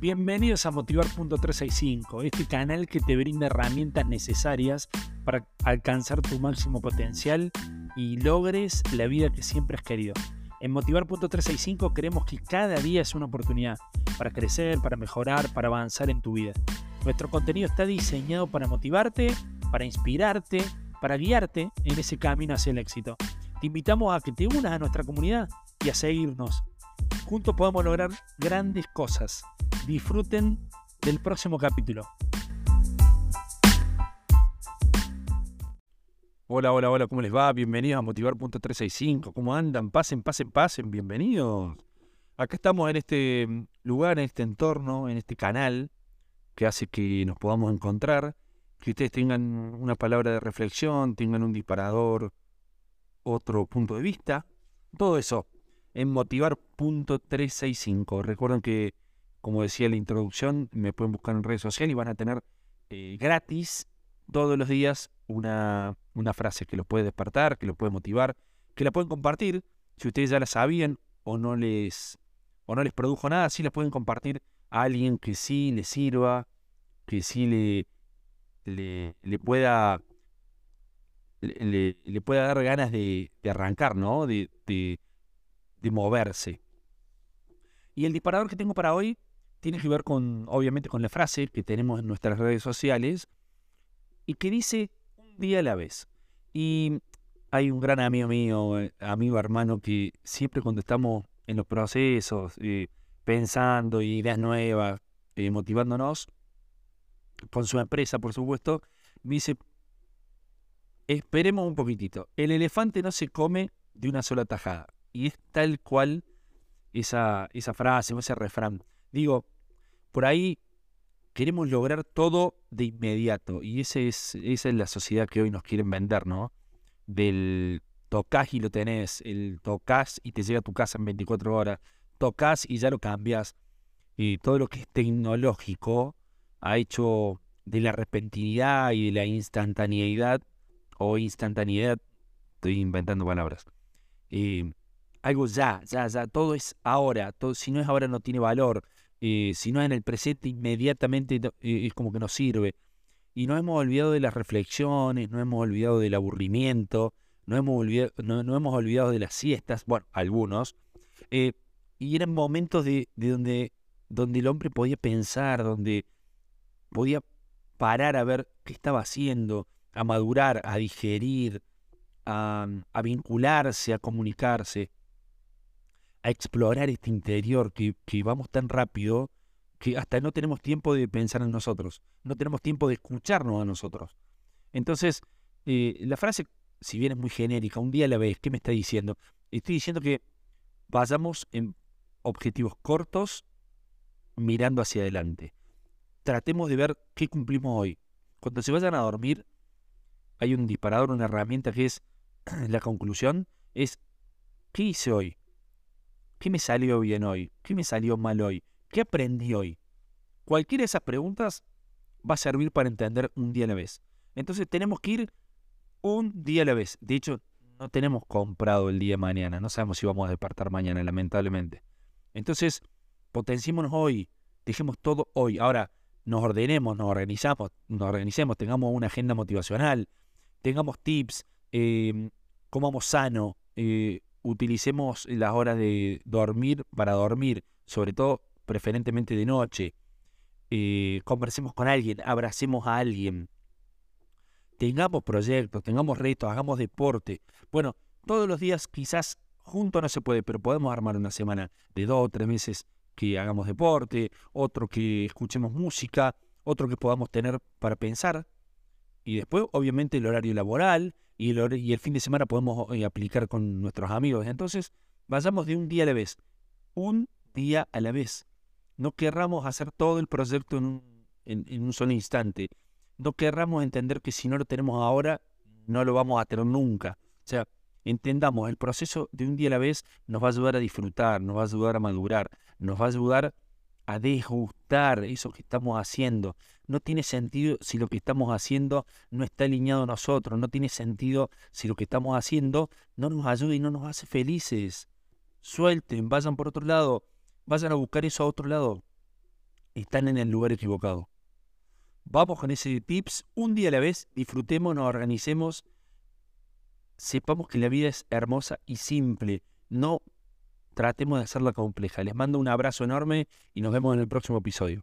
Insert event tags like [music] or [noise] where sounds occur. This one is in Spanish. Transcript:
Bienvenidos a Motivar.365, este canal que te brinda herramientas necesarias para alcanzar tu máximo potencial y logres la vida que siempre has querido. En Motivar.365 creemos que cada día es una oportunidad para crecer, para mejorar, para avanzar en tu vida. Nuestro contenido está diseñado para motivarte, para inspirarte, para guiarte en ese camino hacia el éxito. Te invitamos a que te unas a nuestra comunidad y a seguirnos. Juntos podemos lograr grandes cosas. Disfruten del próximo capítulo. Hola, hola, hola, ¿cómo les va? Bienvenidos a Motivar.365. ¿Cómo andan? Pasen, pasen, pasen, bienvenidos. Acá estamos en este lugar, en este entorno, en este canal que hace que nos podamos encontrar, que ustedes tengan una palabra de reflexión, tengan un disparador, otro punto de vista, todo eso en motivar.365. Recuerden que, como decía en la introducción, me pueden buscar en redes sociales y van a tener eh, gratis todos los días una, una frase que los puede despertar, que los puede motivar, que la pueden compartir. Si ustedes ya la sabían o no les, o no les produjo nada, sí la pueden compartir a alguien que sí le sirva, que sí le, le, pueda le, pueda dar ganas de, arrancar, ¿no? De, de, de, moverse. Y el disparador que tengo para hoy tiene que ver con, obviamente, con la frase que tenemos en nuestras redes sociales y que dice un día a la vez. Y hay un gran amigo mío, amigo hermano, que siempre cuando estamos en los procesos, eh, pensando ideas nuevas, eh, motivándonos, con su empresa, por supuesto, me dice, esperemos un poquitito, el elefante no se come de una sola tajada. Y es tal cual esa, esa frase o ese refrán. Digo, por ahí queremos lograr todo de inmediato. Y ese es, esa es la sociedad que hoy nos quieren vender, ¿no? Del tocas y lo tenés, el tocas y te llega a tu casa en 24 horas, tocas y ya lo cambias. Y todo lo que es tecnológico ha hecho de la repentinidad y de la instantaneidad, o instantaneidad, estoy inventando palabras, eh, algo ya, ya, ya, todo es ahora, todo, si no es ahora no tiene valor, eh, si no es en el presente inmediatamente eh, es como que no sirve. Y no hemos olvidado de las reflexiones, no hemos olvidado del aburrimiento, no hemos olvidado, no, hemos olvidado de las siestas, bueno, algunos, y eran momentos de donde, donde el hombre podía pensar, donde podía parar a ver qué estaba haciendo, a madurar, a digerir, a, vincularse, a comunicarse, a explorar este interior que, vamos tan rápido que hasta no tenemos tiempo de pensar en nosotros, no tenemos tiempo de escucharnos a nosotros. Entonces, eh, la frase, si bien es muy genérica, un día a la vez, ¿qué me está diciendo? Estoy diciendo que vayamos en objetivos cortos mirando hacia adelante tratemos de ver qué cumplimos hoy. Cuando se vayan a dormir, hay un disparador, una herramienta que es [clears throat] la conclusión, es ¿qué hice hoy? ¿Qué me salió bien hoy? ¿Qué me salió mal hoy? ¿Qué aprendí hoy? Cualquiera de esas preguntas va a servir para entender un día a la vez. Entonces tenemos que ir un día a la vez. De hecho, no tenemos comprado el día de mañana. No sabemos si vamos a despertar mañana, lamentablemente. Entonces, potenciémonos hoy. Dejemos todo hoy. Ahora, nos ordenemos, nos organizamos, nos organicemos, tengamos una agenda motivacional, tengamos tips, em, comamos sano, eh, utilicemos las horas de dormir para dormir, sobre todo preferentemente de noche, eh, conversemos con alguien, abracemos a alguien, tengamos proyectos, tengamos retos, hagamos deporte. Bueno, todos los días quizás juntos no se puede, pero podemos armar una semana de dos o tres meses que hagamos deporte, otro que escuchemos música, otro que podamos tener para pensar. Y después, obviamente, el horario laboral y el, fin de semana podemos eh, aplicar con nuestros amigos. Entonces, vayamos de un día a la vez. Un día a la vez. No querramos hacer todo el proyecto en un, en un solo instante. No querramos entender que si no lo tenemos ahora, no lo vamos a tener nunca. O sea, entendamos, el proceso de un día a la vez nos va a ayudar a disfrutar, nos va a ayudar a madurar, nos va a ayudar a desgustar eso que estamos haciendo. No tiene sentido si lo que estamos haciendo no está alineado a nosotros, no tiene sentido si lo que estamos haciendo no nos ayuda y no nos hace felices. Suelten, vayan por otro lado, vayan a buscar eso a otro lado. están en el lugar equivocado. Vamos con ese tips, un día a la vez, disfrutemos, nos organicemos, sepamos que la vida es hermosa y simple, no tratemos de hacerla compleja. Les mando un abrazo enorme y nos vemos en el próximo episodio.